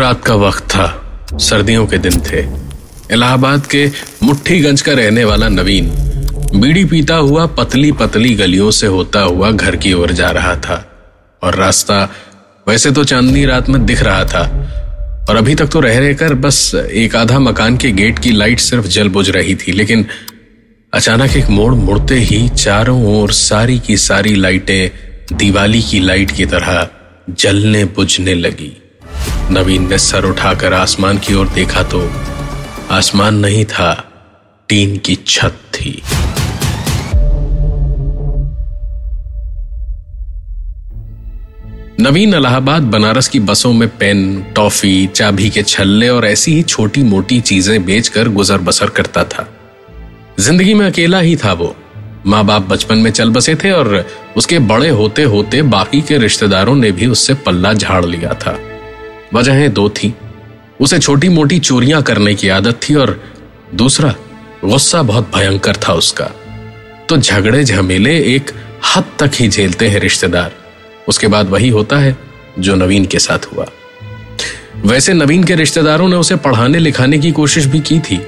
रात का वक्त था। सर्दियों के दिन थे। इलाहाबाद के मुट्ठीगंज का रहने वाला नवीन, बीड़ी पीता हुआ पतली पतली गलियों से होता हुआ घर की ओर जा रहा था। और रास्ता वैसे तो चांदनी रात में दिख रहा था। और अभी तक तो रह रहकर बस एक आधा मकान के गेट की लाइट सिर्फ़ जल बुझ रही थी, लेकिन अचानक एक मोड़ मुड़ते ही चारों ओर सारी की सारी लाइटें दिवाली की लाइट की तरह जलने बुझने लगी। नवीन ने सर उठाकर आसमान की ओर देखा तो आसमान नहीं था, टीन की छत थी। नवीन इलाहाबाद बनारस की बसों में पेन, टॉफी, चाबी के छल्ले और ऐसी ही छोटी मोटी चीज़ें बेचकर गुजर बसर करता था। ज़िंदगी में अकेला ही था वो। माँ बाप बचपन में चल बसे थे और उसके बड़े होते होते बाकी के रिश्तेदारों ने भी उससे पल्ला झाड़ लिया था। वजहें दो थी। उसे छोटी मोटी चोरियाँ करने की आदत थी और दूसरा, गुस्सा बहुत भयंकर था उसका। तो झगड़े, झमेले एक हद तक ही झेलते हैं रिश्तेदार। उसके बाद वही होता है जो नवीन के साथ हुआ। वैसे नवीन के रिश्तेदारों ने उसे पढ़ाने, लिखाने की कोशिश भी की थी,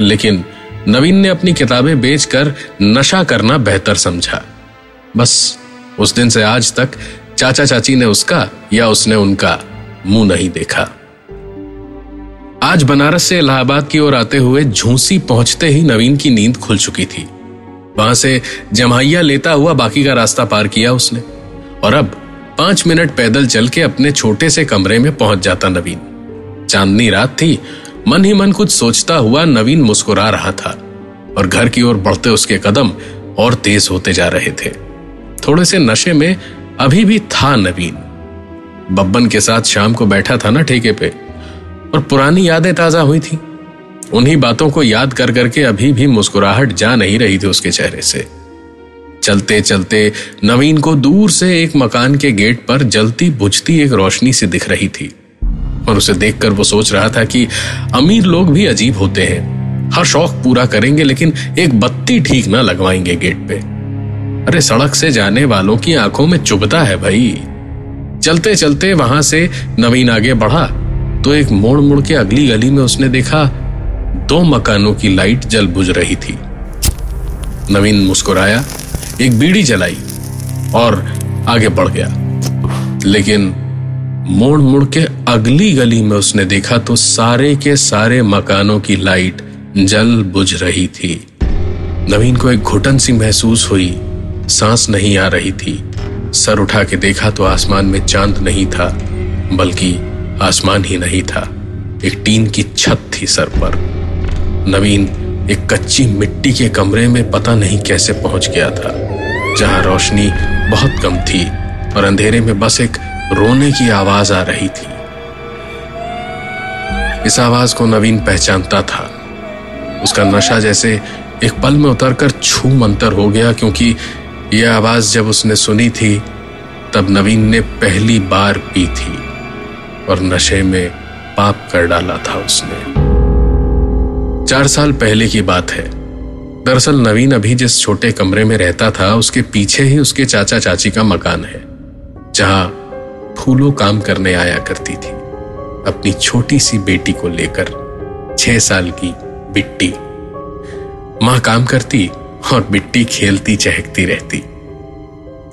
लेकिन नवीन ने अपनी किताबें बेचकर नशा करना बेहतर समझा। बस, उस दिन से आज तक चाचा चाची ने उसका या उसने उनका मुँह नहीं देखा। आज बनारस से इलाहाबाद की ओर आते हुए झूसी पहुँचते ही नवीन की नींद खुल चुकी थी। वहाँ से जमाइया लेता हुआ बाकी का रास्ता पार किया उसने। और अब पाँच मिनट पैदल चल के अपने छोटे से कमरे में पहुँच जाता नवीन। चांदनी रात थी, मन ही मन कुछ सोचता हुआ नवीन मुस्कुरा रहा था और घर की ओर बढ़ते उसके कदम और तेज होते जा रहे थे। थोड़े से नशे में अभी भी था नवीन। बब्बन के साथ शाम को बैठा था ना ठेके पे, और पुरानी यादें ताज़ा हुई थी। उन्हीं बातों को याद कर करके अभी भी मुस्कुराहट जा नहीं रही थी उसके चेहरे से। चलते चलते नवीन को दूर से एक मकान के गेट पर जलती बुझती एक रोशनी सी दिख रही थी, और उसे देखकर वो सोच रहा था कि अमीर लोग भी अजीब होते हैं। हर शौक पूरा करेंगे, लेकिन एक बत्ती ठीक ना लगवाएँगे गेट पे। अरे सड़क से जाने वालों की आँखों में चुभता है भाई। चलते चलते वहाँ से नवीन आगे बढ़ा तो एक मोड़ मुड़ के अगली गली में उसने देखा, दो मकानों की लाइट जल बुझ रही थी। नवीन मुस्कुराया, एक बीड़ी जलाई और आगे बढ़ गया। लेकिन मोड़ मुड़ के अगली गली में उसने देखा तो सारे के सारे मकानों की लाइट जल बुझ रही थी। नवीन को एक घुटन सी महसूस हुई, सांस नहीं आ रही थी। सर उठा के देखा तो आसमान में चाँद नहीं था, बल्कि आसमान ही नहीं था। एक टीन की छत थी सर पर। नवीन एक कच्ची मिट्टी के कमरे में पता नहीं कैसे पहुँच गया था, जहाँ रोशनी बहुत कम थी और अंधेरे में बस एक रोने की आवाज़ आ रही थी। इस आवाज़ को नवीन पहचानता था। उसका नशा जैसे एक पल में उतरकर छू मंतर हो गया, क्योंकि यह आवाज़ जब उसने सुनी थी, तब नवीन ने पहली बार पी थी और नशे में पाप कर डाला था उसने। चार साल पहले की बात है। दरअसल नवीन अभी जिस छोटे कमरे में रहता था, उसके पीछे ही उसके चाचा चाची का मकान है, जहाँ फूलों काम करने आया करती थी। अपनी छोटी सी बेटी को लेकर छह साल की बिट्टी। माँ काम करती और बिट्टी खेलती चहकती रहती।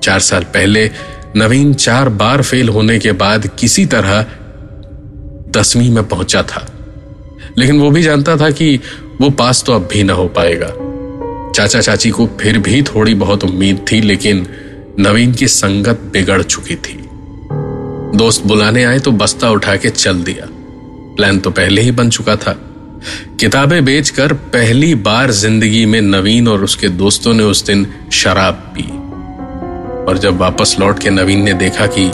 चार साल पहले नवीन चार बार फेल होने के बाद किसी तरह दसवीं में पहुँचा था। लेकिन वो भी जानता था कि वो पास तो अब भी ना हो पाएगा। चाचा चाची को फिर भी थोड़ी बहुत उम्मीद थी, लेकिन नवीन की संगत बिगड़ चुकी थी। दोस्त बुलाने आए तो बस्ता उठा के चल दिया। प्लान तो पहले ही बन चुका था। किताबें बेचकर पहली बार ज़िंदगी में नवीन और उसके दोस्तों ने उस दिन शराब पी। और जब वापस लौट के नवीन ने देखा कि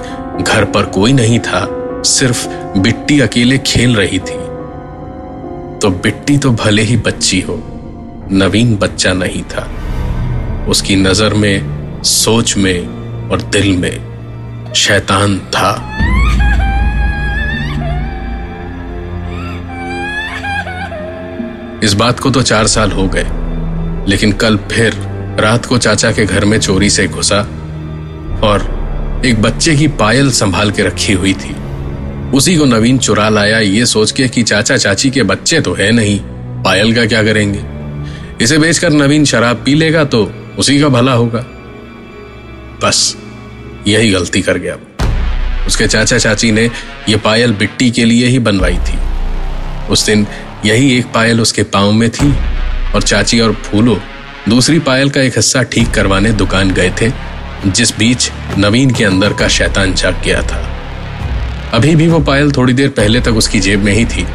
घर पर कोई नहीं था, सिर्फ़ बिट्टी अकेले खेल रही थी तो बिट्टी तो भले ही बच्ची हो, नवीन बच्चा नहीं था। उसकी नज़र में, सोच में और दिल में शैतान था। इस बात को तो चार साल हो गए, लेकिन कल फिर रात को चाचा के घर में चोरी से घुसा और एक बच्चे की पायल संभाल के रखी हुई थी। उसी को नवीन चुरा लाया, ये सोच के कि चाचा चाची के बच्चे तो है नहीं, पायल का क्या करेंगे? इसे बेचकर नवीन शराब पी लेगा तो उसी का भला होगा। बस, यही गलती कर गया उसके चाचा चाची ने यह पायल बिट्टी के लिए ही बनवाई थी। उस दिन यही एक पायल उसके पाँव में थी और चाची और फूलो दूसरी पायल का एक हिस्सा ठीक करवाने दुकान गए थे, जिस बीच नवीन के अंदर का शैतान जाग गया था। अभी भी वो पायल थोड़ी देर पहले तक उसकी जेब में ही थी।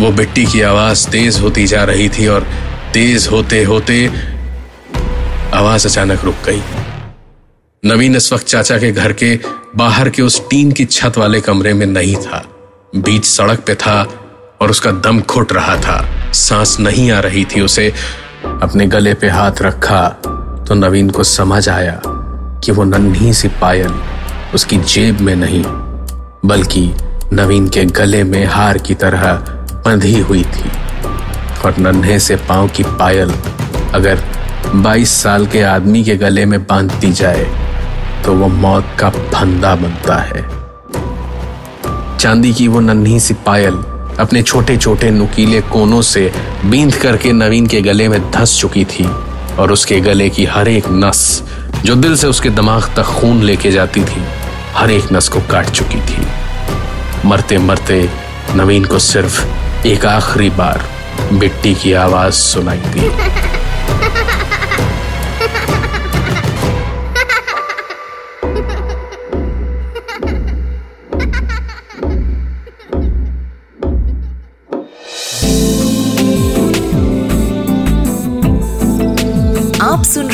वो बिट्टी की आवाज़ तेज होती जा रही थी और तेज होते होते आवाज़ अचानक रुक गई। नवीन इस वक्त चाचा के घर के बाहर के उस टीन की छत वाले कमरे में नहीं था। बीच सड़क पे था और उसका दम घुट रहा था। सांस नहीं आ रही थी उसे। अपने गले पे हाथ रखा तो नवीन को समझ आया कि वो नन्ही सी पायल उसकी जेब में नहीं, बल्कि नवीन के गले में हार की तरह बंधी हुई थी। और नन्हे से पाँव की पायल अगर 22 साल के आदमी के गले में बांधती जाए तो वो मौत का फंदा बनता है। चांदी की वो नन्ही सी पायल अपने छोटे छोटे नुकीले कोनों से बींद करके नवीन के गले में धंस चुकी थी और उसके गले की हर एक नस जो दिल से उसके दिमाग तक खून लेके जाती थी, हर एक नस को काट चुकी थी। मरते मरते नवीन को सिर्फ़ एक आखिरी बार मिट्टी की आवाज़ सुनाई दी।